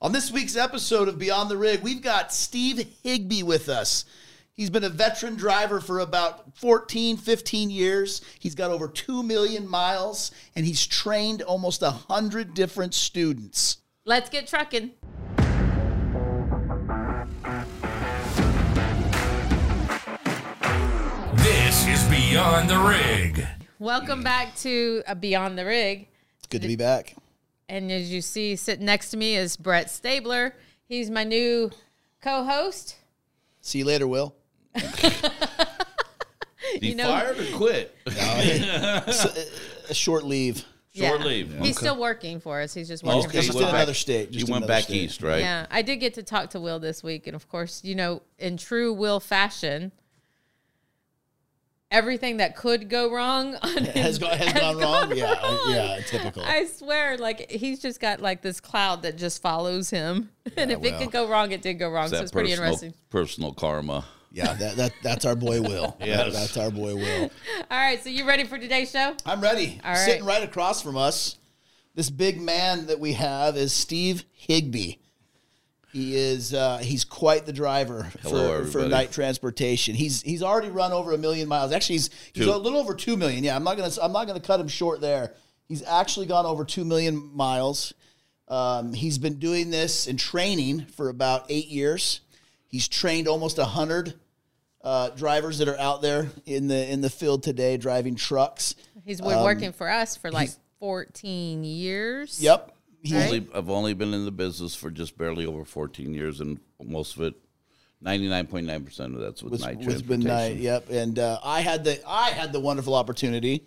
On this week's episode of Beyond the Rig, we've got Steve Higby with us. He's been a veteran driver for about 14, 15 years. He's got over 2 million miles and he's trained almost 100 different students. Let's get trucking. This is Beyond the Rig. Welcome back to uh, Beyond the Rig. It's good to be back. And as you see, sitting next to me is Brett Stabler. He's my new co host. See you later, Will. You know- fired or quit? Uh, a short leave. Short leave. He's Okay. still working for us. He's just working Okay, from Just he in another state. He Just in went back state. east, right? Yeah, I did get to talk to Will this week, and of course, you know, in true Will fashion, everything that could go wrong on Has, his- gone, has gone wrong? Yeah, wrong. Uh, yeah, typical. I swear, like he's just got like this cloud that just follows him, and if well. it could go wrong, it did go wrong. It's So that it's pretty interesting. personal karma. Yeah, that, that that's our boy Will. Yes. That's our boy Will. All right, so you ready for today's show? I'm ready. All right. Sitting right across from us, this big man that we have is Steve Higby. He is uh, he's quite the driver Hello, for, for Knight transportation. He's he's already run over a million miles. Actually, he's he's Two. a little over two million. Yeah, I'm not gonna I'm not gonna cut him short there. He's actually gone over two million miles. Um, he's been doing this and training for about eight years. He's trained almost a hundred uh, drivers that are out there in the in the field today driving trucks. He's been working for us for like 14 years. Yep. He, Only- I've only been in the business for just barely over 14 years, and most of it, 99.9% of that's with was, Knight was been Knight. transportation. Yep. And uh, I had the I had the wonderful opportunity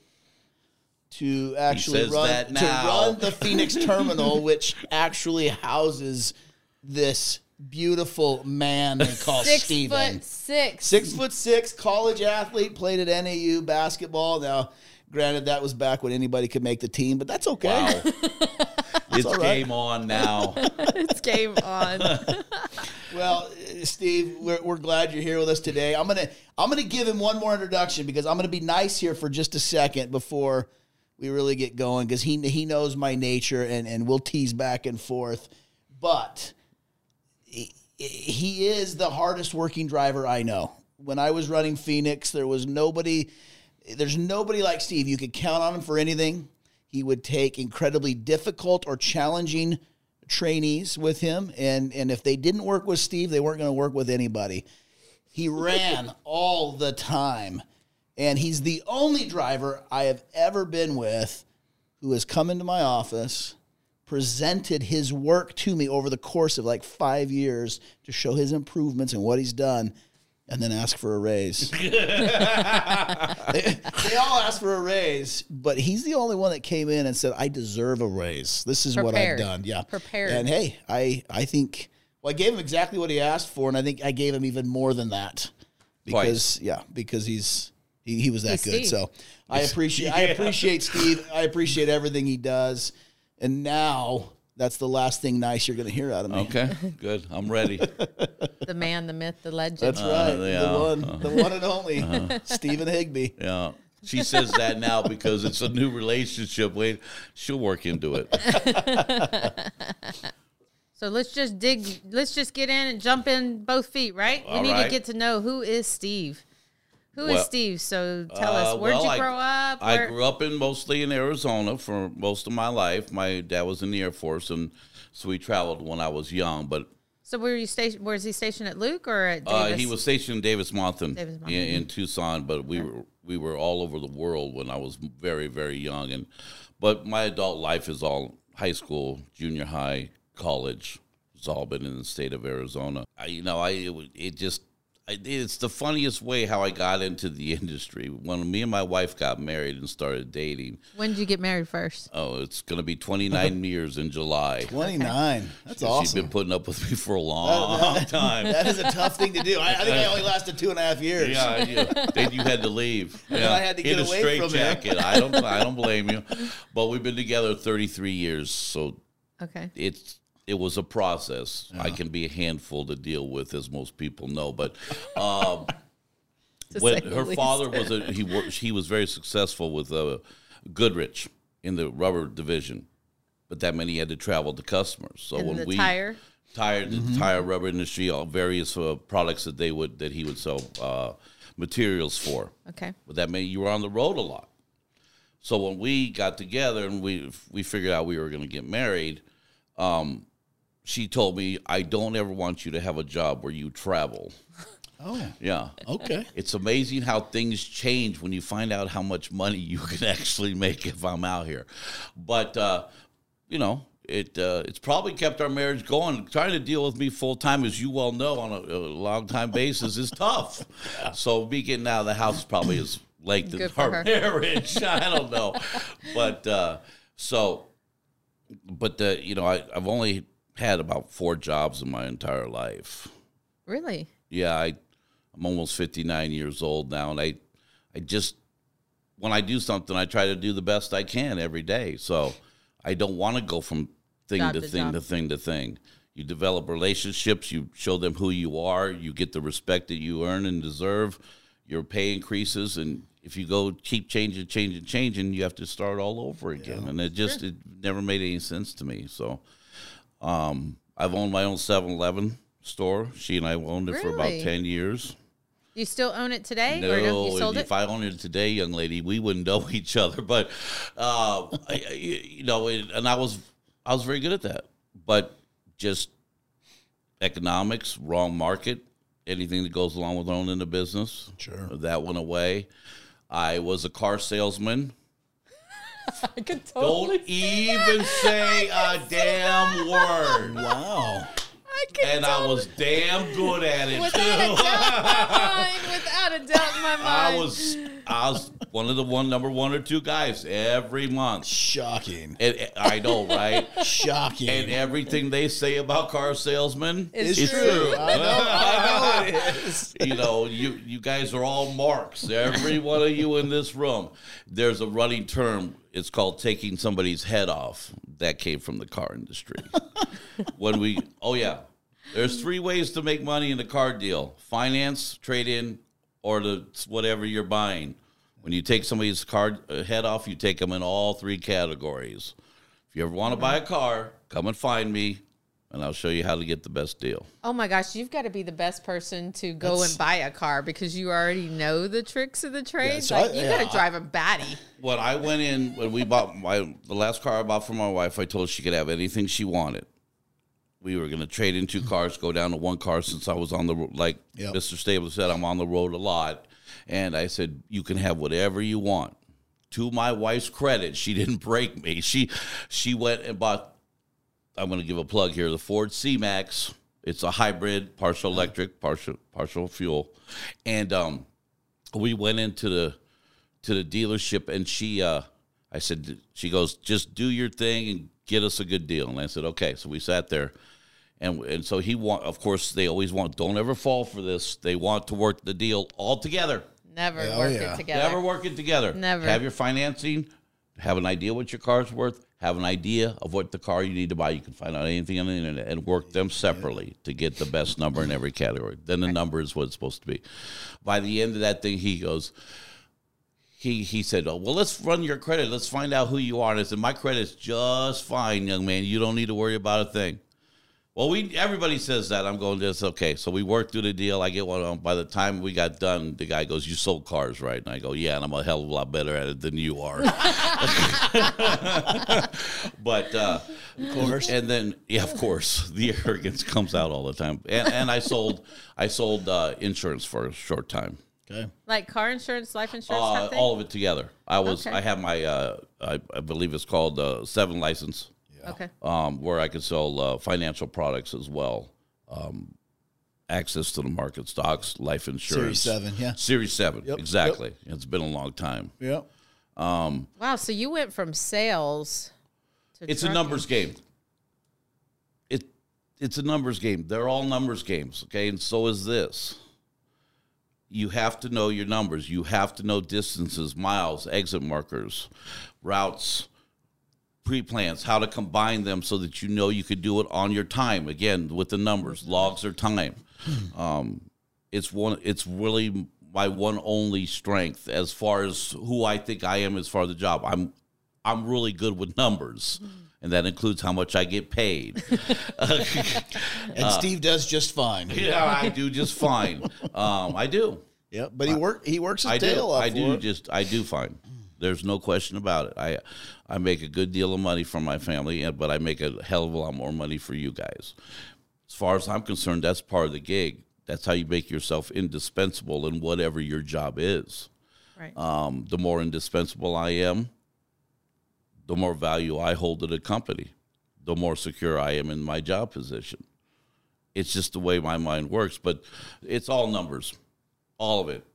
to actually run to run the Phoenix terminal, which actually houses this beautiful man they call Six Steven. foot six. Six foot six, college athlete, played at NAU basketball. Now, granted, that was back when anybody could make the team, but that's okay. Wow. it's all right. game on now. It's game on. Well, uh, Steve, we're, we're glad you're here with us today. I'm gonna I'm gonna give him one more introduction because I'm gonna be nice here for just a second before we really get going because he he knows my nature and and we'll tease back and forth, but he, he is the hardest working driver I know. When I was running Phoenix, there was nobody. There's nobody like Steve. You could count on him for anything. He would take incredibly difficult or challenging trainees with him, and and if they didn't work with Steve, they weren't going to work with anybody. He ran all the time, and he's the only driver I have ever been with who has come into my office, presented his work to me over the course of like five years to show his improvements and what he's done, and then ask for a raise. they, they all ask for a raise, but he's the only one that came in and said, "I deserve a raise. This is what I've done." Yeah, Prepared. And hey, I I think well, I gave him exactly what he asked for, and I think I gave him even more than that because yeah, because he's he, he was that He's good. Steve. So I appreciate I appreciate Steve. I appreciate everything he does, and now. That's the last thing nice you're going to hear out of me. Okay, good. I'm ready. the man, the myth, the legend. That's right. yeah, the one, uh. the one and only Stephen Higby. Yeah. She says that now because it's a new relationship. Wait, she'll work into it. So let's just dig. Let's just get in and jump in both feet, right? we All need to get to know who is Steve. Who is Well, Steve? So tell us, Uh, where'd well, you I- grow up? I grew up in mostly in Arizona for most of my life. My dad was in the Air Force, and so we traveled when I was young. But so were you stationed? Was he stationed at Luke or at uh, Davis? he was stationed in Davis-Monthan, Davis in, in Tucson. But we were we were all over the world when I was very very young. And but my adult life is all high school, junior high, college. It's all been in the state of Arizona. I, you know, I it, it just. I, it's the funniest way how I got into the industry. When me and my wife got married and started dating, When did you get married first? Oh, it's going to be 29 years in July. 29. That's She's awesome. been putting up with me for a long time. that is a tough thing to do. I, I think I only lasted two and a half years. Yeah, yeah. Then you had to leave. Yeah. I had to In get a away straight from him. jacket. I don't. I don't blame you. But we've been together 33 years, so Okay. it's it was a process. I can be a handful to deal with, as most people know. But um, when her least. father was a he he was very successful with uh, Goodrich in the rubber division but that meant he had to travel to customers. So In when the we tire? tire, the tire rubber industry, all various uh, products that they would that he would sell uh, materials for. Okay. But that meant you were on the road a lot. So when we got together and we we figured out we were going to get married, um, she told me, "I don't ever want you to have a job where you travel." Oh, Yeah. Yeah. Okay. It's amazing how things change when you find out how much money you can actually make if I'm out here. But uh, you know, it uh, it's probably kept our marriage going. Trying to deal with me full time, as you well know, on a, a long time basis is tough. So me getting out of the house probably has lengthened Good for our her. marriage. I don't know, but uh, so, but uh, you know, I, I've only had about four jobs in my entire life Really? yeah, I, I'm almost 59 years old now, and I, I just when I do something, I try to do the best I can every day. So I don't want to go from thing Job to to thing job. to thing to thing. You develop relationships. You show them who you are. You get the respect that you earn and deserve. Your pay increases, and if you go keep changing, changing, changing, you have to start all over again. And it just it never made any sense to me. So um, I've owned my own 7-Eleven store. She and I owned it for about 10 years. You still own it today? No, or no, you sold if it? I owned it today, young lady, we wouldn't know each other. But uh, I, I- you know, it, and I was I was very good at that. But just economics, wrong market, anything that goes along with owning a business, Sure. that went away. I was a car salesman. I could Don't even say a damn word. Wow. I could And I was damn good at it without a too. doubt in my mind. Without a doubt in my mind. I was I was one of the one number one or two guys every month. Shocking. And, and I know, right? Shocking. and everything they say about car salesmen It's it's true. true. I know. I know it is. you know, you you guys are all marks. Every one of you in this room. There's a running term. It's called taking somebody's head off. That came from the car industry. when we, oh yeah, there's three ways to make money in a car deal: finance, trade in, or the whatever you're buying. When you take somebody's car uh, head off, you take them in all three categories. If you ever want to buy a car, come and find me, and I'll show you how to get the best deal. Oh my gosh, you've got to be the best person to go and buy a car because you already know the tricks of the trade. so like I- you yeah, got to drive a batty. when I went in when we bought my the last car I bought for my wife, I told her she could have anything she wanted. We were going to trade in two cars, go down to one car since I was on the ro- like Yep. Mr. Stabler said I'm on the road a lot, and I said you can have whatever you want. To my wife's credit, she didn't break me. She she went and bought. I'm going to give a plug here. The Ford C Max. It's a hybrid, partial electric, partial partial fuel, and um, we went into the to the dealership and she uh I said she goes just do your thing and get us a good deal and I said okay so we sat there and and so he want of course they always want don't ever fall for this they want to work the deal all together Never Yeah, oh work yeah. it together. never work it together Never. have your financing have an idea what your car's worth have an idea of what the car you need to buy you can find out anything on the internet and work them separately to get the best number in every category then the number is what it's supposed to be by the end of that thing he goes he he said, oh, "Well, let's run your credit. Let's find out who you are." And I said, "My credit's just fine, young man. You don't need to worry about a thing." Well, we everybody says that. I'm going this okay. So we worked through the deal. I get one. um, By the time we got done, the guy goes, "You sold cars, right?" And I go, "Yeah," and I'm a hell of a lot better at it than you are. but uh, Of course. and then yeah, of course, the arrogance comes out all the time. And, and I sold I sold uh, insurance for a short time. Okay. like car insurance, life insurance, Uh, all of it together. I was. Okay. I have my. Uh, I, I believe it's called uh, seven license, Okay. um, where I could sell uh, financial products as well. Um, access to the market, stocks, life insurance. Series seven. Yeah. Series seven. Yep, Exactly. It's been a long time. Yeah. Um, Wow. So you went from sales to It's a numbers game. It. It's a numbers game. They're all numbers games. Okay, and so is this. you have to know your numbers. You have to know distances, miles, exit markers, routes, pre plans, how to combine them so that you know you could do it on your time. Again, with the numbers, logs are time. Um, it's one. It's really my one only strength as far as who I think I am as far as the job. I'm I'm really good with numbers. and that includes how much I get paid. And Steve does just fine. yeah, I do just fine. Um, I do. Yeah, but he work he works his I tail do. off. I do just I do fine. There's no question about it. I I make a good deal of money for my family, but I make a hell of a lot more money for you guys. As far as I'm concerned, that's part of the gig. That's how you make yourself indispensable in whatever your job is. Right. Um, the more indispensable I am, the more value I hold to the company, the more secure I am in my job position. It's just the way my mind works, but it's all numbers, all of it.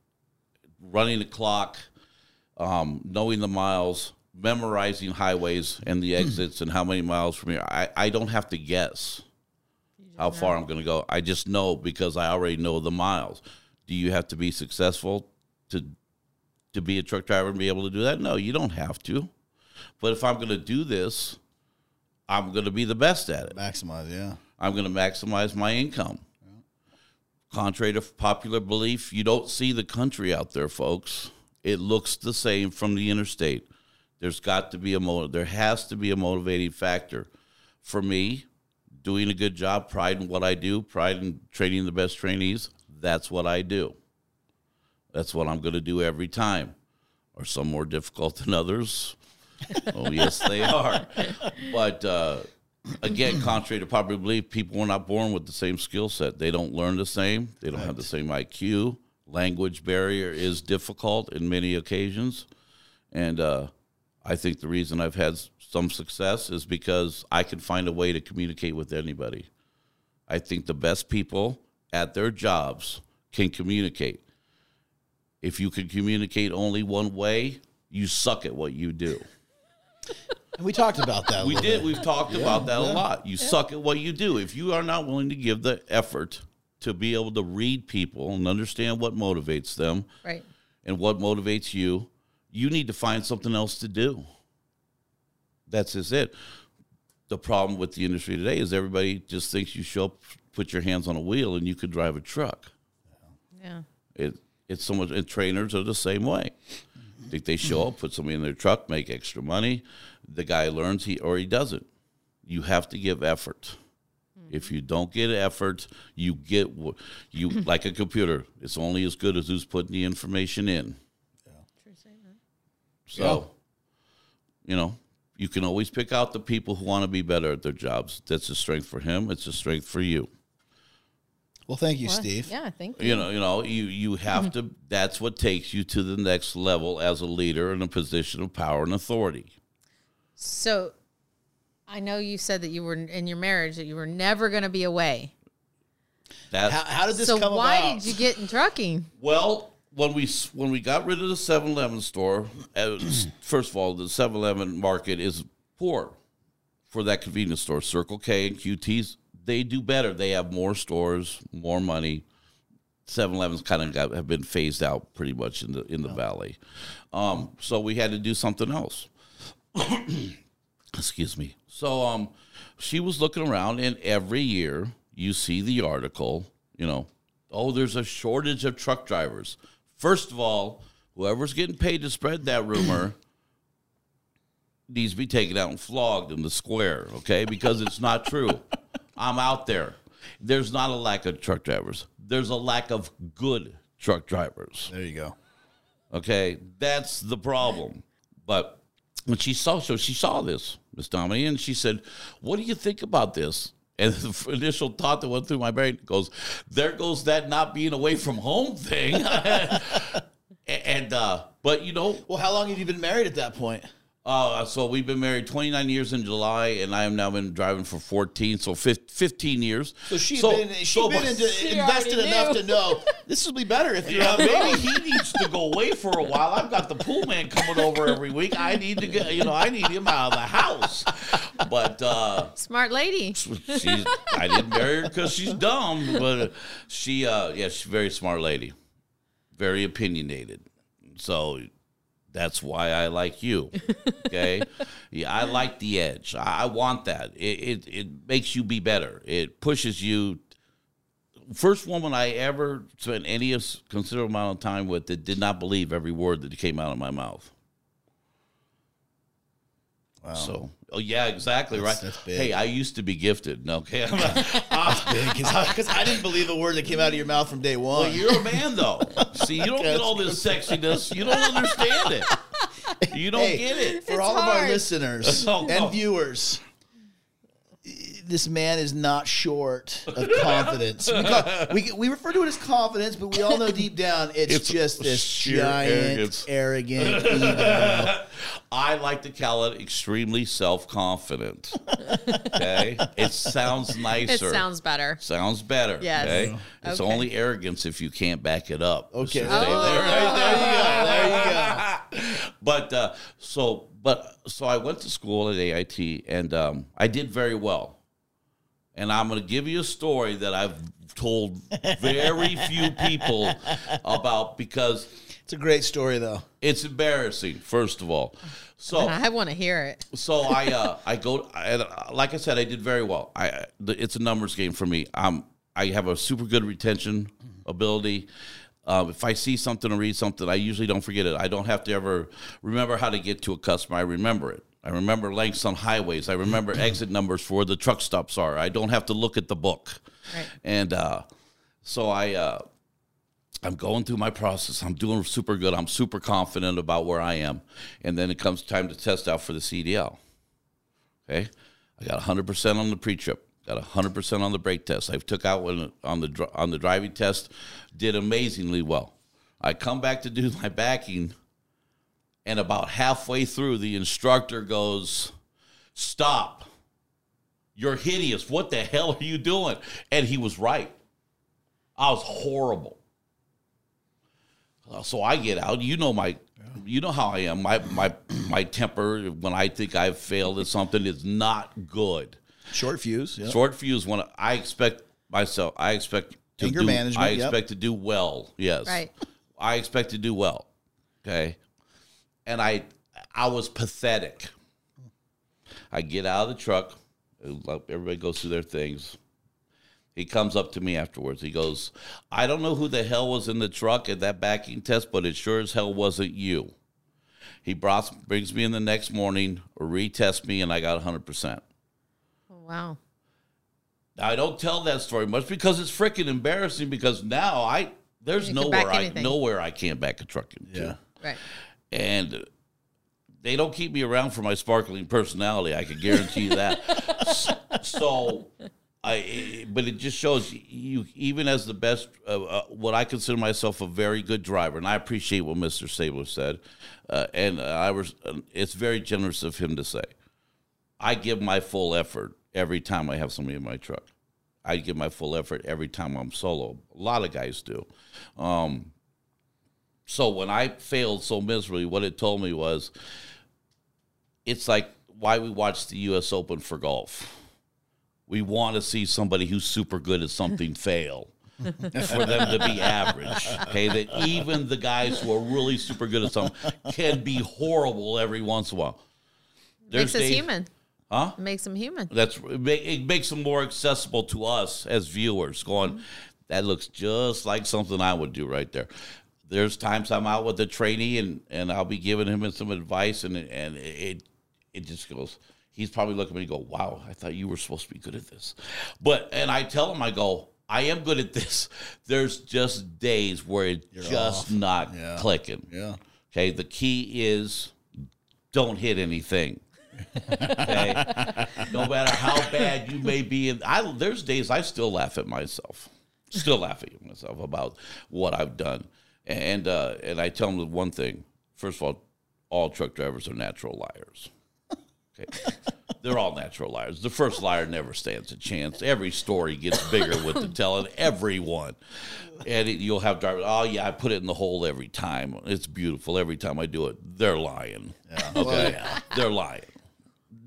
Running the clock, um, knowing the miles, memorizing highways and the exits and how many miles from here. I, I don't have to guess how far I'm going to go. I just know because I already know the miles. Do you have to be successful to to be a truck driver and be able to do that? No, you don't have to. But if I'm going to do this, I'm going to be the best at it. maximize. Yeah, I'm going to maximize my income. Contrary to popular belief, you don't see the country out there, folks. It looks the same from the interstate. There's got to be a motive. There has to be a motivating factor. For me, doing a good job, pride in what I do, pride in training the best trainees. That's what I do. That's what I'm going to do every time. Are some more difficult than others? oh, yes, they are. But uh, again, contrary to popular belief, people are not born with the same skill set. They don't learn the same. They don't have the same IQ. Language barrier is difficult in many occasions, and uh, I think the reason I've had some success is because I can find a way to communicate with anybody. I think the best people at their jobs can communicate. If you can communicate only one way, you suck at what you do. and we talked about that. a We did. bit. We've talked about that a lot. You suck at what you do. If you are not willing to give the effort to be able to read people and understand what motivates them Right. and what motivates you, you need to find something else to do. That's just it. The problem with the industry today is everybody just thinks you show up, put your hands on a wheel, and you could drive a truck. Yeah. It it's so much. And trainers are the same way. Think they show up, put somebody in their truck, make extra money. The guy learns he or he doesn't. You have to give effort. If you don't get effort, you get wh- you like a computer. It's only as good as who's putting the information in. So, you know, you can always pick out the people who want to be better at their jobs. That's a strength for him. It's a strength for you. Well, thank you, Well, Steve. Yeah, thank you. you know you know you you have to that's what takes you to the next level as a leader in a position of power and authority So I know you said that you were in your marriage that you were never going to be away. that How, how did this so come why about? did you get in trucking? well when we when we got rid of the 7-eleven store uh, first of all the 7-eleven market is poor for that convenience store circle k and qt's they do better they have more stores more money 7-elevens kind of got, have been phased out pretty much in the in the valley um, so we had to do something else excuse me. So um she was looking around and every year you see the article, you know, oh there's a shortage of truck drivers. First of all, whoever's getting paid to spread that rumor needs to be taken out and flogged in the square, okay? Because it's not true. I'm out there. There's not a lack of truck drivers. There's a lack of good truck drivers. There you go. Okay, that's the problem. But when she saw, so she saw this, Miss Dominy, and she said, "What do you think about this?" And the initial thought that went through my brain goes, "There goes that not being away from home thing." and uh, but you know, Well, how long have you been married at that point? Uh, so we've been married 29 years in July, and I have now been driving for 14, so 15 years. So she's So- been she's so been into, She invested enough knew. to know this will be better if you're Yeah, maybe he needs to go away for a while. I've got the pool man coming over every week. I need to get, you know, I need him out of the house. But uh, Smart lady. she's, I didn't marry her because she's dumb. But she, uh, yeah, she's a very smart lady, very opinionated. So that's why I like you. Okay, yeah, I like the edge. I, I want that. It, it it makes you be better. It pushes you first woman I ever spent any considerable amount of time with that did not believe every word that came out of my mouth. So, oh yeah, exactly right. that's big. Hey, I used to be gifted. No, okay, Because I didn't believe a word that came out of your mouth from day one. Well, you're a man, though. See, you don't get all this sexiness. You don't understand it. You don't Hey, get it. For It's all of our listeners Oh, and viewers, this man is not short of confidence. We, call, we, we refer to it as confidence, but we all know deep down it's, It's just this giant, arrogance. arrogant ego. I like to call it extremely self confident. Okay, it sounds nicer. It sounds better. Sounds better. Yes. Okay? It's Okay. only arrogance if you can't back it up. Okay, So there, Oh. there. there, there you go. There you go. But uh, so, but so I went to school at AIT, and um, I did very well. And I'm going to give you a story that I've told very few people about because It's a great story, though. it's embarrassing. First of all, so I want to hear it. so I uh, I go I, like I said I did very well. I I- it's a numbers game for me. Um I have a super good retention ability. Um, if I see something or read something, I usually don't forget it. I don't have to ever remember how to get to a customer. I remember it. I remember lengths on highways. I remember exit numbers for where the truck stops are. I don't have to look at the book. Right. And uh, so I uh, I'm going through my process. I'm doing super good. I'm super confident about where I am. And then it comes time to test out for the CDL. Okay. I got 100% on the pre-trip. Got 100% on the brake test. I took out one on the on the driving test. Did amazingly well. I come back to do my backing, and about halfway through, the instructor goes, "Stop! You're hideous. What the hell are you doing?" And he was right. I was horrible. Uh, So I get out. You know my, you know how I am. My my my temper when I think I've failed at something is not good. Short fuse. Yep. Short fuse when I expect myself. I expect to Anger do, management, I yep. expect to do well. Yes. Right. I expect to do well. Okay. And I I was pathetic. I get out of the truck. Everybody goes through their things. He comes up to me afterwards. He goes, I don't know who the hell was in the truck at that backing test, but it sure as hell wasn't you. He brought, brings me in the next morning, retests me, and I got 100%. Oh, wow. I don't tell that story much because it's freaking embarrassing because now I there's You nowhere I nowhere I can't back a truck into. Yeah. Right. And they don't keep me around for my sparkling personality. I can guarantee you that. So I but it just shows you even as the best uh, uh, what I consider myself a very good driver and I appreciate what Mr. Stabler said. Uh, and I was it's very generous of him to say. I give my full effort every time I have somebody in my truck. I give my full effort every time I'm solo. A lot of guys do. Um, so when I failed so miserably, what it told me was it's like why we watch the U.S. Open for golf. We want to see somebody who's super good at something fail. for them to be average. Okay, that even the guys who are really super good at something can be horrible every once in a while. Makes us days- human. Huh? Makes them human. That's it it makes them more accessible to us as viewers. Going, that looks just like something I would do right there. There's times I'm out with a trainee and and I'll be giving him some advice and and it it just goes. He's probably looking at me and go, "Wow, I thought you were supposed to be good at this," but and I tell him, I go, "I am good at this." There's just days where it's just off. not Yeah. clicking. Yeah. Okay, the key is don't hit anything. Okay, no matter how bad you may be, in, I there's days I still laugh at myself, still laugh at myself about what I've done, and uh, and I tell them one thing. First of all, all truck drivers are natural liars. Okay. They're all natural liars. The first liar never stands a chance. Every story gets bigger with the telling. Everyone, and it, you'll have drivers. Oh yeah, I put it in the hole every time. It's beautiful every time I do it. They're lying. Okay, they're lying.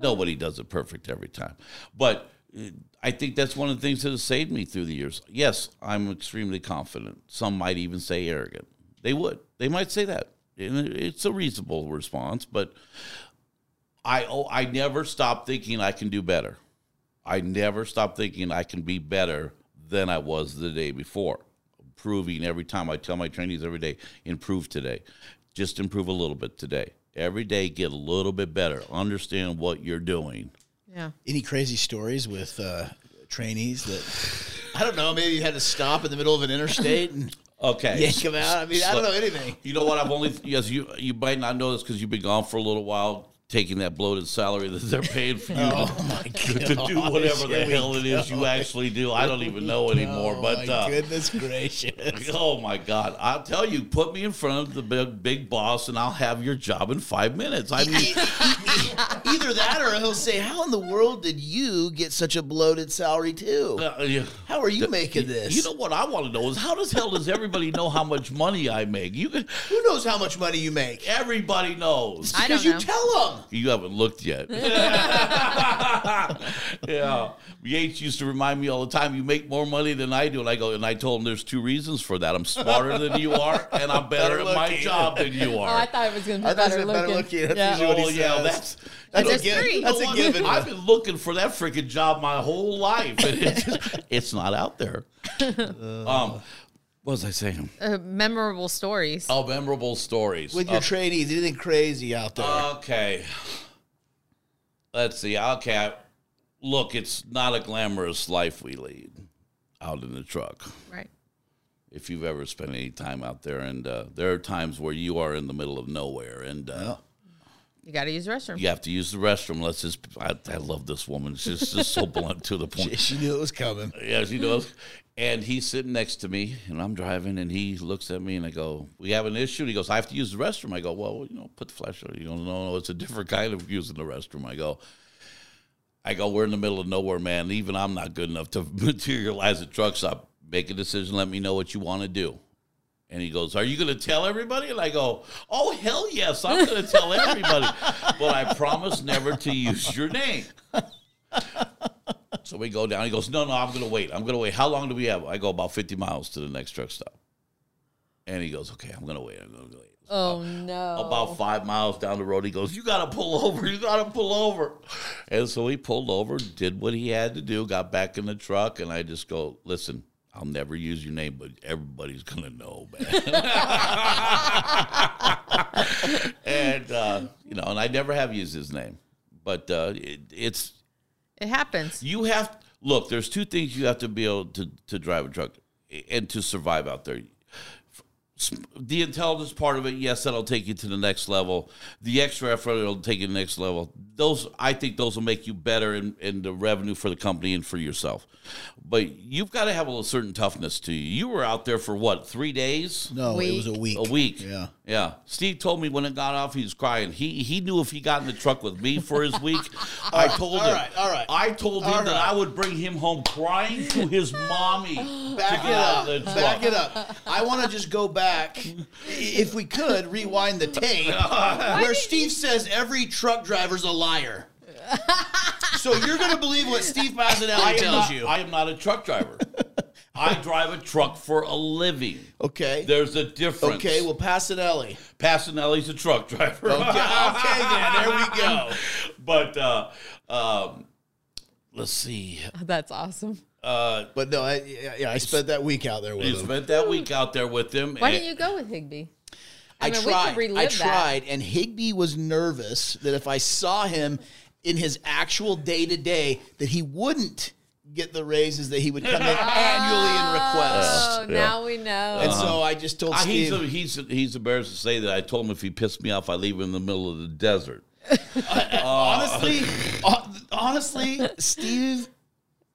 Nobody does it perfect every time, but uh, I think that's one of the things that has saved me through the years. Yes, I'm extremely confident. Some might even say arrogant. They would. They might say that. And it's a reasonable response, but I oh, I never stop thinking I can do better. I never stop thinking I can be better than I was the day before. Improving every time I tell my trainees every day, improve today. Just improve a little bit today. Every day, get a little bit better. Understand what you're doing. Yeah. Any crazy stories with uh, trainees that I don't know? Maybe you had to stop in the middle of an interstate and Okay. yank them out. I mean, I don't know anything. You know what? I've only yes. You you might not know this because you've been gone for a little while, taking that bloated salary that they're paying for you Oh my to, god! to do whatever the hell it is you actually do. I don't even know anymore. Oh but my uh, goodness gracious! oh my god! I'll tell you, put me in front of the big big boss, and I'll have your job in five minutes. I mean, Either that, or he'll say, "How in the world did you get such a bloated salary too? uh, yeah. How are you making this? You know what I want to know is how does hell does everybody know how much money I make? You who knows how much money you make? everybody knows. I Because don't you know. tell them. You haven't looked yet. yeah. Yates used to remind me all the time, you make more money than I do. And I go, and I told him there's two reasons for that. I'm smarter than you are, and I'm better, Better at my job than you are. Oh, I are. thought it was going to be thought better it was better looking. looking. That's Yeah. usually what he oh, yeah, says. That's. That's That's a given. free. That's a know given. I've been looking for that freaking job my whole life, and it's, just, it's not out there. um, what was I saying? Uh, memorable stories. Oh, memorable stories. With your Uh, trainees, anything crazy out there? Okay. Let's see. Okay. I- Look, it's not a glamorous life we lead out in the truck. Right. If you've ever spent any time out there, and uh, there are times where you are in the middle of nowhere, and uh, You got to use the restroom. you have to use the restroom. Let's just. I, I love this woman. She's just so blunt to the point. she knew it was coming. Yeah, she does. And he's sitting next to me, and I'm driving, and he looks at me, and I go, "We have an issue." And he goes, "I have to use the restroom." I go, "Well, you know, put the flashlight." He goes, "No, no, it's a different kind of using the restroom." I go, "I go, we're in the middle of nowhere, man. Even I'm not good enough to materialize a truck stop. Make a decision. Let me know what you want to do." And he goes, "Are you going to tell everybody?" And I go, "Oh hell yes, I'm going to tell everybody, but I promise never to use your name." So we go down. He goes, "No, no, I'm going to wait. I'm going to wait. How long do we have?" I go about 50 miles to the next truck stop. And he goes, "Okay, I'm going to wait. I'm going to wait." Oh, no. About five miles down the road, he goes, "You got to pull over. You got to pull over." And so he pulled over, did what he had to do, got back in the truck, and I just go, "Listen, I'll never use your name, but everybody's gonna know, man." and uh, you know, and I never have used his name, but uh, it, it's It happens. you have look. There's two things you have to be able to to drive a truck and to survive out there. The intelligence part of it, yes, that'll take you to the next level. The extra effort will take you to the next level. Those, I think, those will make you better in, in the revenue for the company and for yourself. But you've got to have a certain toughness to you. You were out there for what three days? No, it was a week. A week. Yeah. Yeah. Steve told me when it got off, he was crying. He he knew if he got in the truck with me for his week, I told all him. right, all right. I told him All that. I would bring him home crying to his mommy. Back to it get out up. of the truck. Back it up. I want to just go back, i- if we could, rewind the tape where Steve says every truck driver's a liar. So you're going to believe what Steve I Passanelli am, tells not, you. I am not a truck driver. I drive a truck for a living. okay. There's a difference. Okay, well, Passanelli. Passanelli's a truck driver. Okay, okay then. There we go. but uh, um, let's see. That's awesome. Uh, But no, I, yeah, yeah, I spent that week out there with you him. spent that week out there with him. Why didn't you go with Higby? I, mean, we could tried. I that. tried, and Higby was nervous that if I saw him in his actual day to day, that he wouldn't get the raises that he would come in annually and request. Oh, now we know. And so I just told Uh, he's, a, he's, he's embarrassed to say that I told him if he pissed me off, I leave him in the middle of the desert. honestly, hon- honestly, Steve,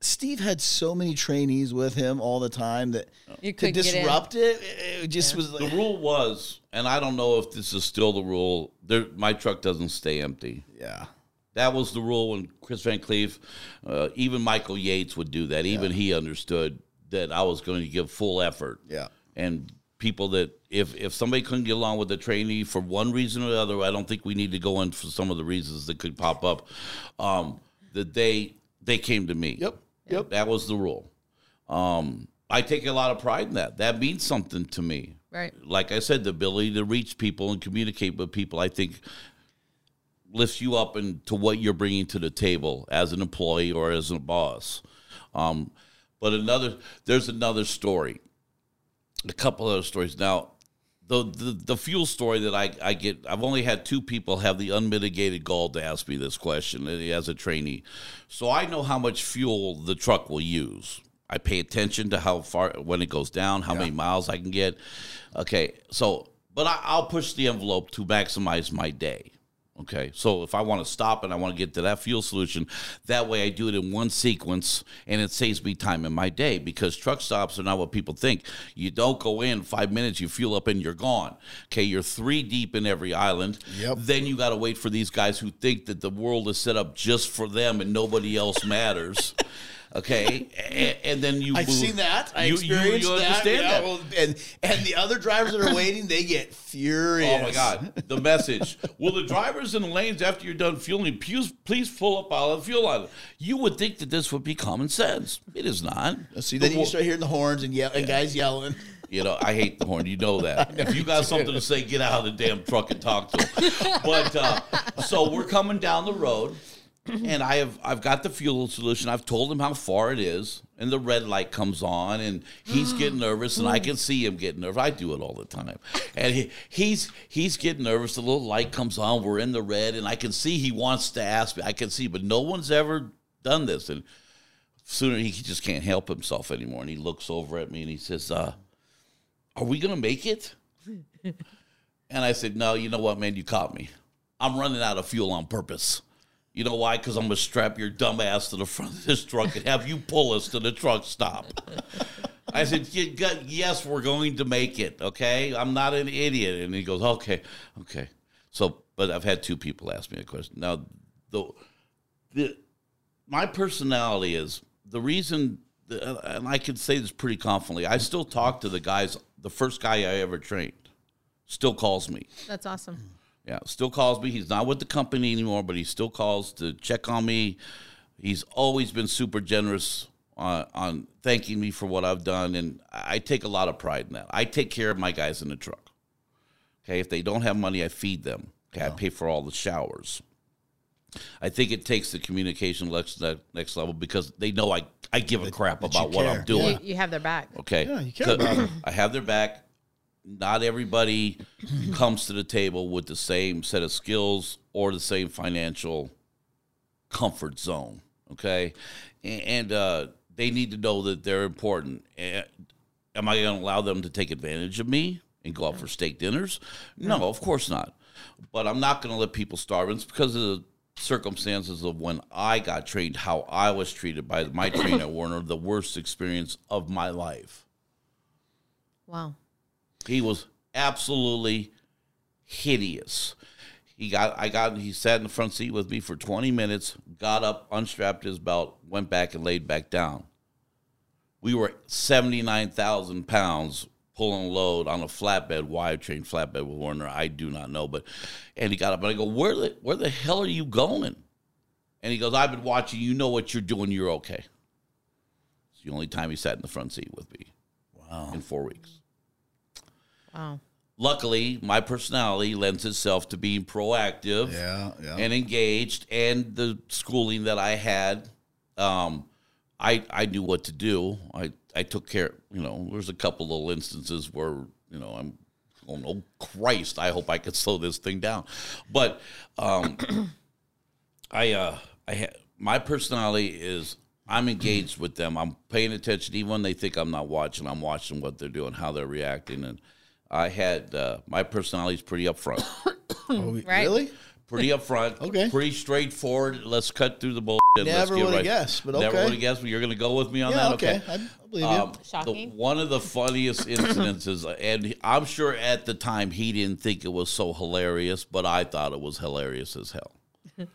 Steve had so many trainees with him all the time that You to couldn't get in. disrupt it, it just was The rule was, and I don't know if this is still the rule, there, my truck doesn't stay empty. yeah. That was the rule when Chris Van Cleef, uh, even Michael Yates would do that. Even he understood that I was going to give full effort. Yeah. And people that if if somebody couldn't get along with the trainee for one reason or the other, I don't think we need to go in for some of the reasons that could pop up. Um, that they they came to me. Yep. Yep. That was the rule. Um, I take a lot of pride in that. That means something to me. Right. Like I said, the ability to reach people and communicate with people, I think, lifts you up into what you're bringing to the table as an employee or as a boss. Um, but another, there's another story, a couple other stories. Now, the, the the fuel story that I, I get I've only had two people have the unmitigated gall to ask me this question uh, as a trainee. So I know how much fuel the truck will use. I pay attention to how far when it goes down, how many miles I can get. Okay, so but I, I'll push the envelope to maximize my day. Okay, so if I want to stop and I want to get to that fuel solution, that way I do it in one sequence and it saves me time in my day because truck stops are not what people think. You don't go in five minutes, you fuel up and you're gone. Okay, you're three deep in every island. Yep. Then you got to wait for these guys who think that the world is set up just for them and nobody else matters. Okay, and, and then you I've move- seen that. I you, you, experienced you understand that. that. Yeah, well, and and the other drivers that are waiting, they get furious. Oh my God! The message. Will the drivers in the lanes after you're done fueling, please, please pull up of the fuel island? You would think that this would be common sense. It is not. See, then The you start hearing the horns and yell, and guys yelling. You know, I hate the horn. You know that. If you got something to say, get out of the damn truck and talk to them. But uh, so we're coming down the road, and I have I've got the fuel solution. I've told him how far it is, and the red light comes on, and he's getting nervous, and I can see him getting nervous. I do it all the time, and he, he's he's getting nervous. The little light comes on. We're in the red, and I can see he wants to ask me. I can see, but no one's ever done this, and sooner he just can't help himself anymore. And he looks over at me and he says, uh, "Are we gonna make it?" and I said, "No. You know what, man? You caught me. I'm running out of fuel on purpose." You know why? Because I'm gonna strap your dumb ass to the front of this truck and have you pull us to the truck stop. I said, "Yes, we're going to make it. Okay, I'm not an idiot." And he goes, "Okay, okay." So, but I've had two people ask me a question. Now, the the my personality is the reason, and I can say this pretty confidently. I still talk to the guys. The first guy I ever trained still calls me. That's awesome. Yeah, still calls me. He's not with the company anymore, but he still calls to check on me. He's always been super generous on, on thanking me for what I've done, and I take a lot of pride in that. I take care of my guys in the truck. Okay, if they don't have money, I feed them. Okay, I pay for all the showers. I think it takes the communication next next level because they know I I give a crap about what care. I'm doing. You, you have their back. Okay. Yeah, you care about 'em. I have their back. Not everybody comes to the table with the same set of skills or the same financial comfort zone. Okay. A- And uh, they need to know that they're important. Am I going to allow them to take advantage of me and go out for steak dinners? No, of course not. But I'm not going to let people starve. It's because of the circumstances of when I got trained, how I was treated by my trainer Warner, the worst experience of my life. Wow. He was absolutely hideous. He got I got he sat in the front seat with me for 20 minutes, got up, unstrapped his belt, went back and laid back down. We were 79,000 pounds pulling load on a flatbed, wide train flatbed with Warner. I do not know, but and he got up and I go, Where the where the hell are you going? And he goes, I've been watching, you know what you're doing, you're okay. It's the only time he sat in the front seat with me. Wow. In four weeks Wow. luckily my personality lends itself to being proactive Yeah, yeah. and engaged and the schooling that i had um, I, I knew what to do I, I took care you know there's a couple little instances where you know i'm going oh christ i hope i could slow this thing down but um, i uh i ha- my personality is i'm engaged with them i'm paying attention even when they think i'm not watching i'm watching what they're doing how they're reacting and i had uh, my personality is pretty upfront Oh, Right. Really? pretty upfront Okay. pretty straightforward. let's cut through the bullshit let's Never get would've right- guessed, but never okay. would have guessed but you're gonna go with me on Yeah, that okay. I, I believe you. um, the, Shocking. one of the funniest incidences, and I'm sure at the time he didn't think it was so hilarious, but I thought it was hilarious as hell.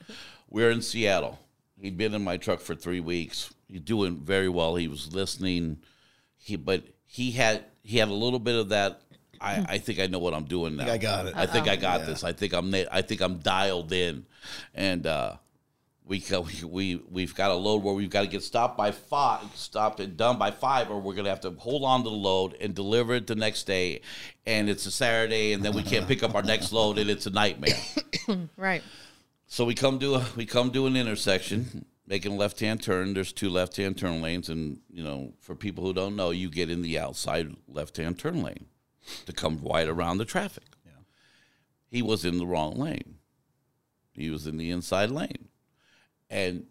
We're in Seattle. He'd been in my truck for three weeks. He's doing very well. He was listening. He, but he had he had a little bit of that. I, I think I know what I'm doing now. I got it. I think I got Yeah. this. I think I'm na- I think I'm dialed in, and uh, we co- we we've got a load where we've got to get stopped by five, stopped and done by five, or we're gonna have to hold on to the load and deliver it the next day, and it's a Saturday, and then we can't pick up our next load, and it's a nightmare. Right. So we come to a we come to an intersection, making a left hand turn. There's two left hand turn lanes, and you know, for people who don't know, you get in the outside left hand turn lane. To come right around the traffic. He was in the wrong lane. He was in the inside lane. And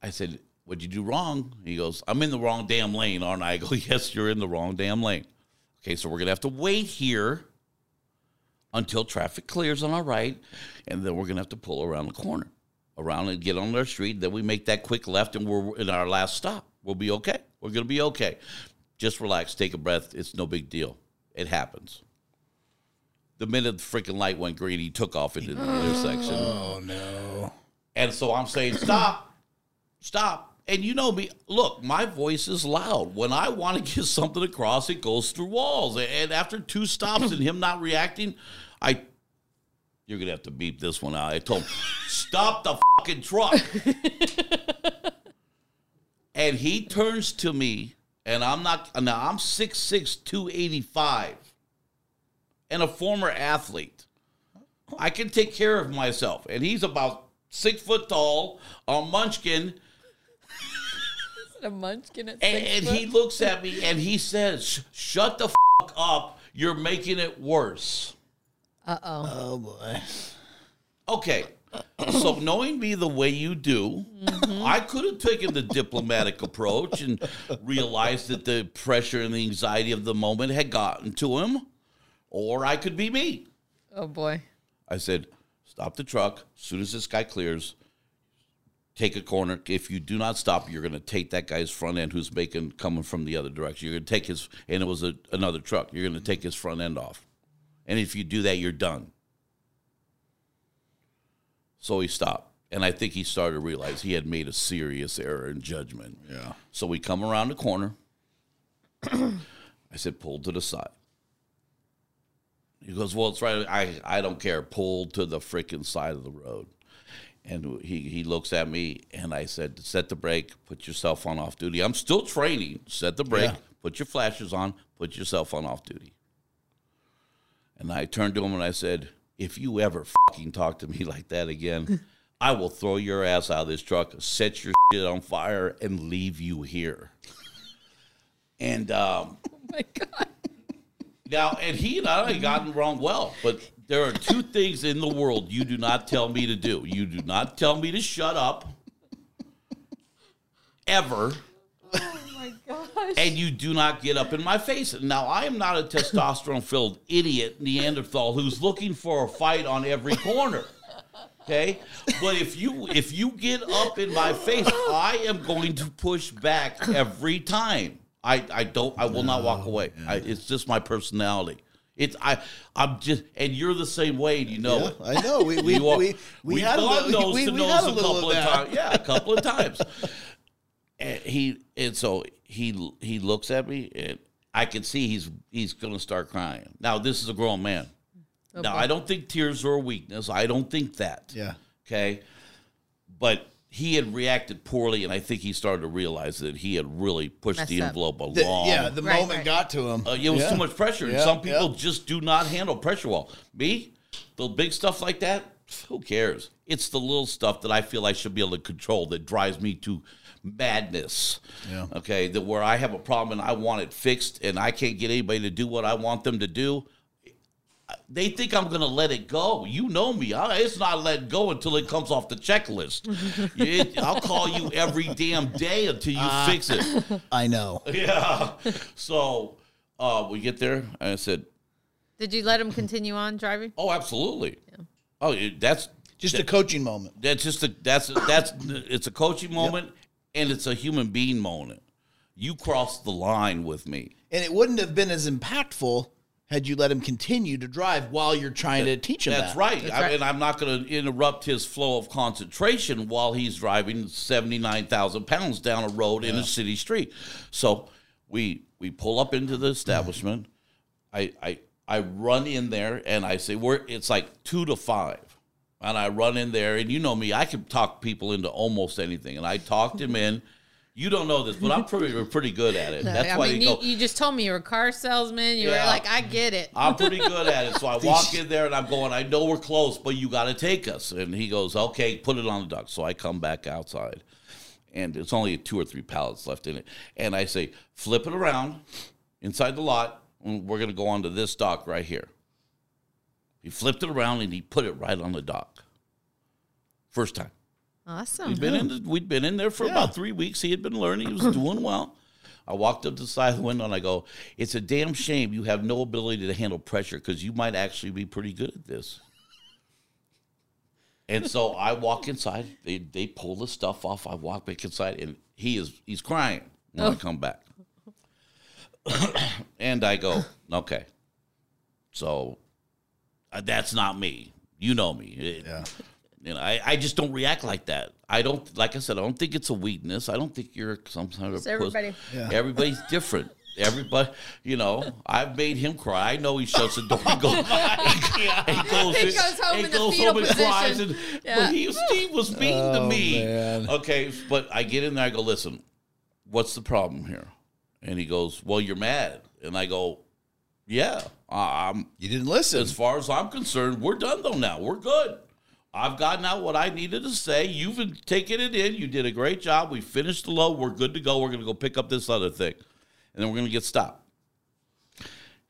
I said, What'd you do wrong? He goes, I'm in the wrong damn lane, aren't I? I go, Yes, you're in the wrong damn lane. Okay, so we're going to have to wait here until traffic clears on our right, and then we're going to have to pull around the corner, around and get on our street. Then we make that quick left, and we're in our last stop. We'll be okay. We're going to be okay. Just relax, take a breath. It's no big deal. It happens. The minute the freaking light went green, he took off into the intersection. Oh no. And so I'm saying, stop, stop. And you know me, look, my voice is loud. When I want to get something across, it goes through walls. And after two stops and him not reacting, I, you're going to have to beep this one out. I told him, stop the fucking truck. and he turns to me, and I'm not, now I'm 6'6, 285, and a former athlete. I can take care of myself. And he's about six foot tall, a munchkin. A munchkin at And, six and foot? he looks at me and he says, Shut the fuck up. You're making it worse. Uh-oh. Oh boy. Okay. So, knowing me the way you do, I could have taken the diplomatic approach and realized that the pressure and the anxiety of the moment had gotten to him, or I could be me. Oh boy. I said, stop the truck. As soon as this guy clears, take a corner. If you do not stop, you're going to take that guy's front end who's making coming from the other direction. You're going to take his, and it was a, another truck. You're going to take his front end off. And if you do that, you're done. So he stopped. And I think he started to realize he had made a serious error in judgment. Yeah. So we come around the corner. I said, pull to the side. He goes, well, it's right. I, I don't care. Pull to the freaking side of the road. And he, he looks at me and I said, set the brake, put yourself on off duty. I'm still training. Set the brake, Yeah. put your flashes on, put yourself on off duty. And I turned to him and I said, if you ever fucking talk to me like that again, I will throw your ass out of this truck, set your shit on fire, and leave you here. And um, Oh my god. now, and he and I had gotten wrong well, but there are two things in the world you do not tell me to do. You do not tell me to shut up, ever, my gosh. and you do not get up in my face. Now, I am not a testosterone filled idiot Neanderthal who's looking for a fight on every corner. Okay, but if you if you get up in my face, I am going to push back every time. I, I don't I will not walk away. I, it's just my personality. It's I I'm just and you're the same way. and You know Yeah, it. I know. We we You are- we, we we've had a little, nose we, to we nose had a a little couple of of times. Yeah, a couple of times. And he and so he he looks at me and I can see he's he's going to start crying. Now this is a grown man. now I don't think tears are a weakness. I don't think that. Yeah. Okay. But he had reacted poorly, and I think he started to realize that he had really pushed Messed the up. envelope The- along. yeah, the Right, moment right. got to him. Uh, it was Yeah. too much pressure. and Yeah, some people yeah. just do not handle pressure well. Me, the big stuff like that, who cares? It's the little stuff that I feel I should be able to control that drives me to madness. Yeah. Okay, that where I have a problem and I want it fixed and I can't get anybody to do what I want them to do. They think I'm going to let it go. You know me. I, it's not let go until it comes off the checklist. It- I'll call you every damn day until you Ah. fix it. I know. Yeah. So uh, we get there, and I said, Did you let him continue on driving? "Oh, absolutely. Oh, it- that's Just a coaching moment. that's just a that's that's it's a coaching moment, and it's a human being moment. You crossed the line with me. And it wouldn't have been as impactful had you let him continue to drive while you're trying to teach him That's that. right. I, right. And I'm not going to interrupt his flow of concentration while he's driving 79,000 pounds down a road in a city street. So we we pull up into the establishment. I I I run in there and I say we're it's like two to five. And I run in there and you know me, I can talk people into almost anything. And I talked him in. You don't know this, but I'm pretty pretty good at it. That's I why mean, you you, go. you just told me you were a car salesman. You Yeah. were like, I get it. I'm pretty good at it. So I walk in there and I'm going, I know we're close, but you got to take us. And he goes, okay, put it on the dock. So I come back outside and it's only two or three pallets left in it. And I say, flip it around inside the lot and we're going to go on to this dock right here. He flipped it around and he put it right on the dock. First time. Awesome. We'd been in the, we'd been in there for about three weeks. He had been learning. He was doing well. I walked up to the side of the window and I go, "It's a damn shame you have no ability to handle pressure because you might actually be pretty good at this." And so I walk inside. They they pull the stuff off. I walk back inside, and he is he's crying when I oh. come back. and I go, "Okay, so Uh, that's not me. You know me. It- Yeah. you know, I, I just don't react like that. I don't, like I said, I don't think it's a weakness. I don't think you're some kind of It's puss. everybody. Everybody's different. Everybody, you know, I've made him cry. I know he shuts the door and oh goes, he goes, He goes home he in goes fetal home and cries. And, Yeah. But he, Steve was mean to Oh, me. man. Okay, but I get in there. I go, listen, what's the problem here? And he goes, well, you're mad. And I go, yeah, I'm You didn't listen. as far as I'm concerned, we're done though now. We're good. I've gotten out what I needed to say. You've taken it in. You did a great job. We finished the load. We're good to go. We're going to go pick up this other thing. And then we're going to get stopped.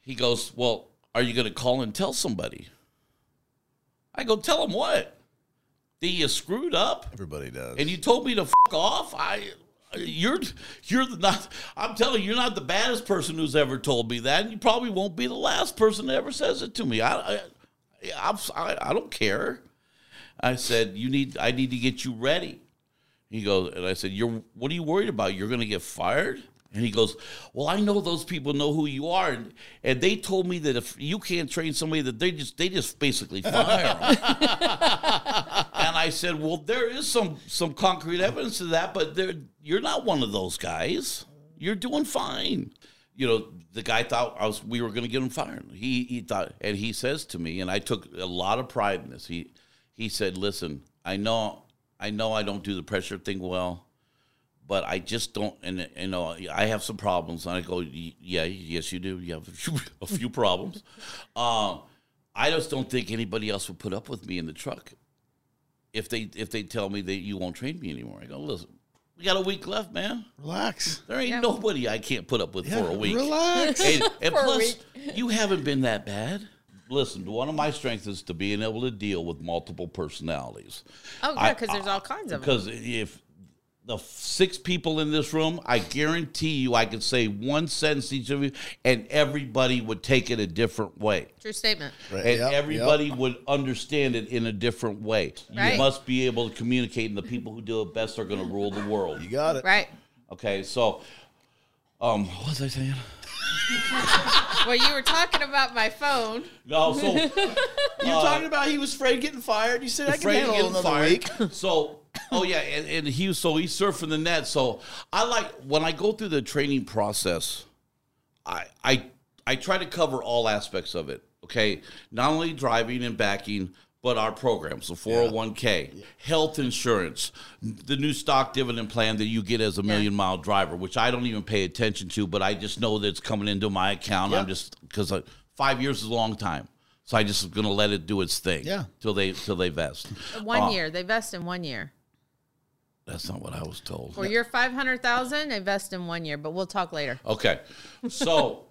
He goes, Well, are you going to call and tell somebody? I go, Tell him what? That you screwed up? Everybody does. and you told me to fuck off. I, you're, you're not. I'm telling you, you're not the baddest person who's ever told me that, and you probably won't be the last person that ever says it to me. I, I, I, I don't care. I said, you need, I need to get you ready. He goes, and I said, you're, what are you worried about? You're going to get fired? And he goes, well, I know those people know who you are, and, and they told me that if you can't train somebody, that they just, they just basically fire 'em." And I said, "Well, there is some some concrete evidence of that, but there, you're not one of those guys. You're doing fine." You know, the guy thought I was we were going to get him fired. He he thought, and he says to me, and I took a lot of pride in this. He he said, "Listen, I know I know I don't do the pressure thing well." But I just don't, and you know, I have some problems. And I go, yeah, yes, you do. You have a few, a few problems. Uh, I just don't think anybody else would put up with me in the truck if they if they tell me that you won't train me anymore. I go, listen, we got a week left, man. Relax. There ain't Yeah. nobody I can't put up with for a week. Relax. And, and For a plus, week. you haven't been that bad. Listen, one of my strengths is to being able to deal with multiple personalities. Oh, yeah, because there's all kinds of. Because if the six people in this room, I guarantee you, I could say one sentence each of you, and everybody would take it a different way True statement. Right, and yep, everybody yep. would understand it in a different way. Right. You must be able to communicate, and the people who do it best are going to rule the world. You got it. Right. Okay, so, um, what was I saying? Well, you were talking about my phone. No, so You uh, were talking about he was afraid of getting fired. You said I can afraid of handle getting another fired. week. So, oh yeah, and, and he was so he's surfing the net. So I like when I go through the training process, I I I try to cover all aspects of it. Okay, not only driving and backing, but our programs, the 401k, health insurance, the new stock dividend plan that you get as a million mile driver, which I don't even pay attention to, but I just know that it's coming into my account. I'm just because five years is a long time. So I just gonna let it do its thing. Yeah. Till they till they vest. One Uh, year. They vest in one year. That's not what I was told. For your 500000 they vest in one year, but we'll talk later. Okay. So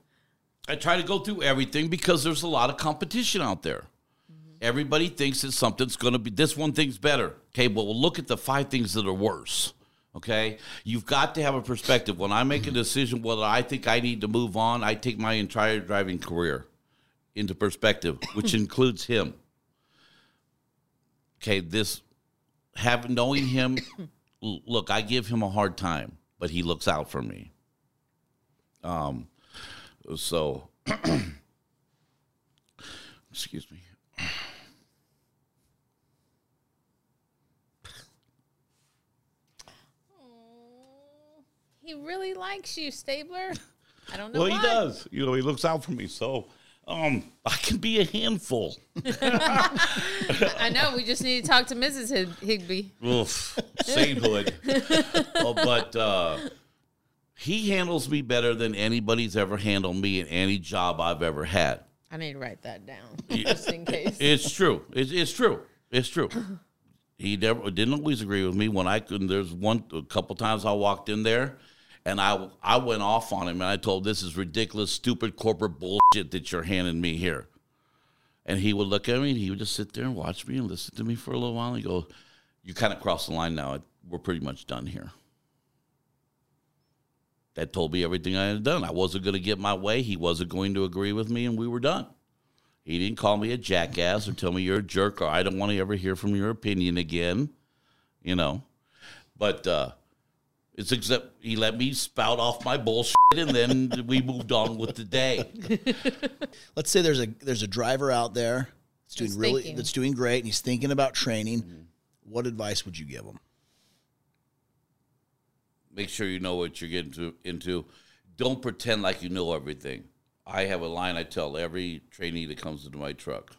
I try to go through everything because there's a lot of competition out there. Everybody thinks that something's going to be, this one thing's better. Okay. But we'll look at the five things that are worse. Okay. You've got to have a perspective. When I make a decision whether I think I need to move on, I take my entire driving career into perspective, which includes him. Okay. This, have knowing him, look, I give him a hard time, but he looks out for me. Um, so, excuse me. He really likes you, Stabler. I don't know Well, why. he does. You know, he looks out for me. So, um, I can be a handful. I know. We just need to talk to Mrs. Hig- Higby. Oof, sainthood. oh, but uh, he handles me better than anybody's ever handled me in any job I've ever had. I need to write that down just in case. It's true. It's, it's true. It's true. He never didn't always agree with me when I couldn't. There's one a couple times I walked in there, And I, I went off on him and I told this is ridiculous, stupid corporate bullshit that you're handing me here. And he would look at me and he would just sit there and watch me and listen to me for a little while. And go, You kind of crossed the line now. We're pretty much done here. That told me everything I had done. I wasn't going to get my way. He wasn't going to agree with me, and we were done. He didn't call me a jackass or tell me you're a jerk or I don't want to ever hear from your opinion again, you know. But uh, it's except he let me spout off my bullshit, and then we moved on with the day. Let's say there's a there's a driver out there that's doing Who's really thinking. that's doing great and he's thinking about training. What advice would you give him? make sure you know what you're getting to, into. Don't pretend like you know everything. I have a line I tell every trainee that comes into my truck.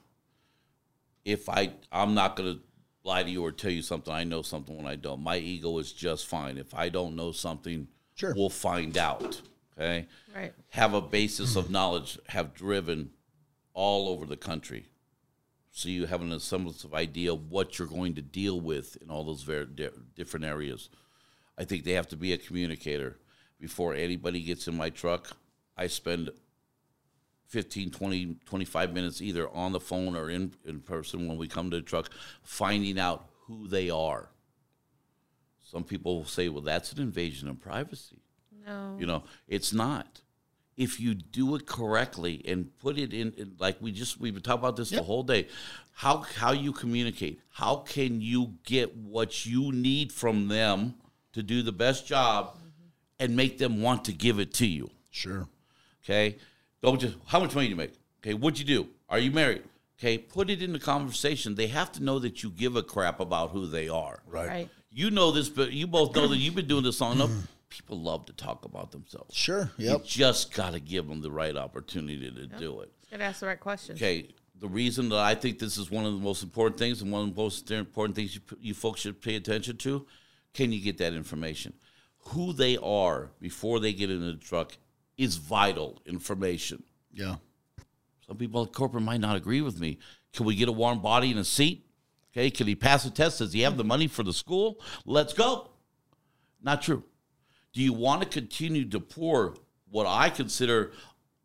If I, I'm not going to lie to you or tell you something. I know something when I don't. My ego is just fine. If I don't know something, Sure. we'll find out. Okay. Right. Have a basis of knowledge. Have driven all over the country, so you have an semblance of idea of what you're going to deal with in all those very di- different areas. I think they have to be a communicator. Before anybody gets in my truck, I spend 15, 20, 25 minutes either on the phone or in, in person when we come to the truck, finding out who they are. Some people will say, well, that's an invasion of privacy. No. You know, it's not. If you do it correctly and put it in, in like we just we've been talking about this the whole day, how how you communicate, how can you get what you need from them to do the best job, and make them want to give it to you. Sure. Okay, don't just how much money do you make? Okay, what'd you do? Are you married? Okay, put it in the conversation. They have to know that you give a crap about who they are. Right. You know this, but you both know that you've been doing this long enough. People love to talk about themselves. Sure. You just got to give them the right opportunity to do it. Gotta ask the right questions. Okay. The reason that I think this is one of the most important things and one of the most important things you, you folks should pay attention to, can you get that information? Who they are before they get into the truck is vital information. Yeah. Some people at corporate might not agree with me. Can we get a warm body and a seat? Okay. Can he pass a test? Does he have the money for the school? Let's go. Not true. Do you want to continue to pour what I consider,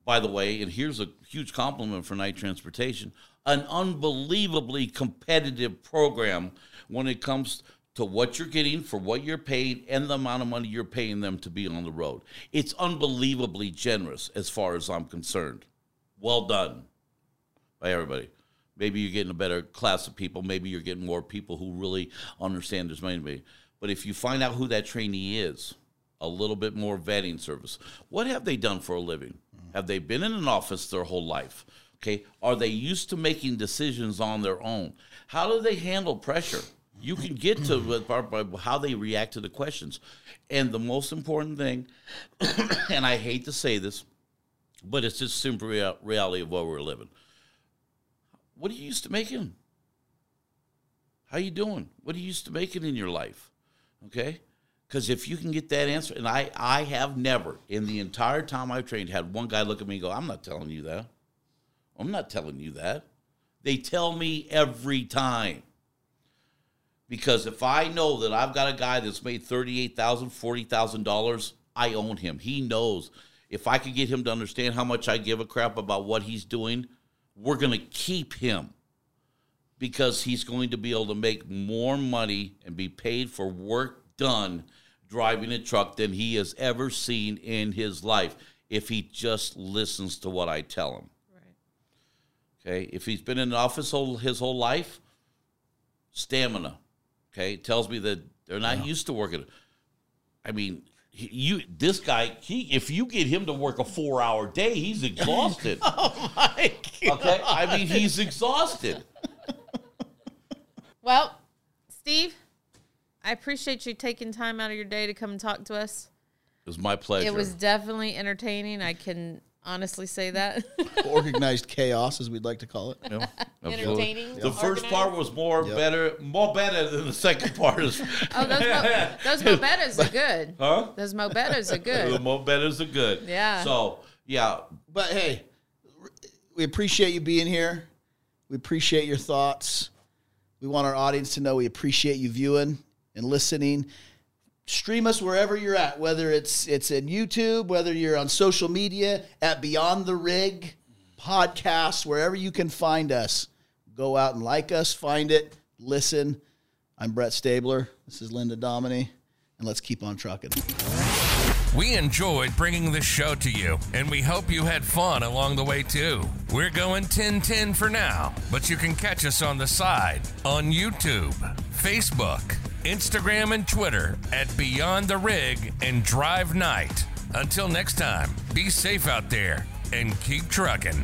by the way, and here's a huge compliment for Knight Transportation, an unbelievably competitive program when it comes to what you're getting for what you're paid and the amount of money you're paying them to be on the road. It's unbelievably generous as far as I'm concerned. Well done by everybody. Maybe you're getting a better class of people. Maybe you're getting more people who really understand there's money to be. But if you find out who that trainee is, a little bit more vetting service. What have they done for a living? Have they been in an office their whole life? Okay. Are they used to making decisions on their own? How do they handle pressure? You can get to by how they react to the questions. And the most important thing, and I hate to say this, but it's just simple reality of what we're living. What are you used to making? How are you doing? What are you used to making in your life? Okay? Because if you can get that answer, and I, I have never, in the entire time I've trained, had one guy look at me and go, I'm not telling you that. I'm not telling you that. They tell me every time. Because if I know that I've got a guy that's made $38,000, $40,000, I own him. He knows. If I could get him to understand how much I give a crap about what he's doing, we're going to keep him because he's going to be able to make more money and be paid for work done driving a truck than he has ever seen in his life if he just listens to what I tell him. Right. Okay, if he's been in the office whole, his whole life, stamina. Okay, tells me that they're not used to working. I mean, you this guy, he if you get him to work a four hour day, he's exhausted. Oh my God. Okay, I mean he's exhausted. Well, Steve, I appreciate you taking time out of your day to come and talk to us. It was my pleasure. It was definitely entertaining. I can honestly say that. Organized chaos, as we'd like to call it. Yeah, absolutely. Entertaining, The first organized. part was more Yep. better, more better than the second part is. oh, those mo- those Mobetas are good. Huh? Those Mobetas are The good. more betters are good. Yeah. So yeah, But hey, we appreciate you being here. We appreciate your thoughts. We want our audience to know we appreciate you viewing and listening. Stream us wherever you're at, whether it's it's in YouTube, whether you're on social media at Beyond the Rig podcast, wherever you can find us. Go out and like us, find it, listen. I'm Brett Stabler. This is Linda Domini, and let's keep on trucking. We enjoyed bringing this show to you, and we hope you had fun along the way too. We're going 1010 for now, but you can catch us on the side on YouTube, Facebook, Instagram, and Twitter at Beyond the Rig and Drive Knight. Until next time, be safe out there and keep trucking.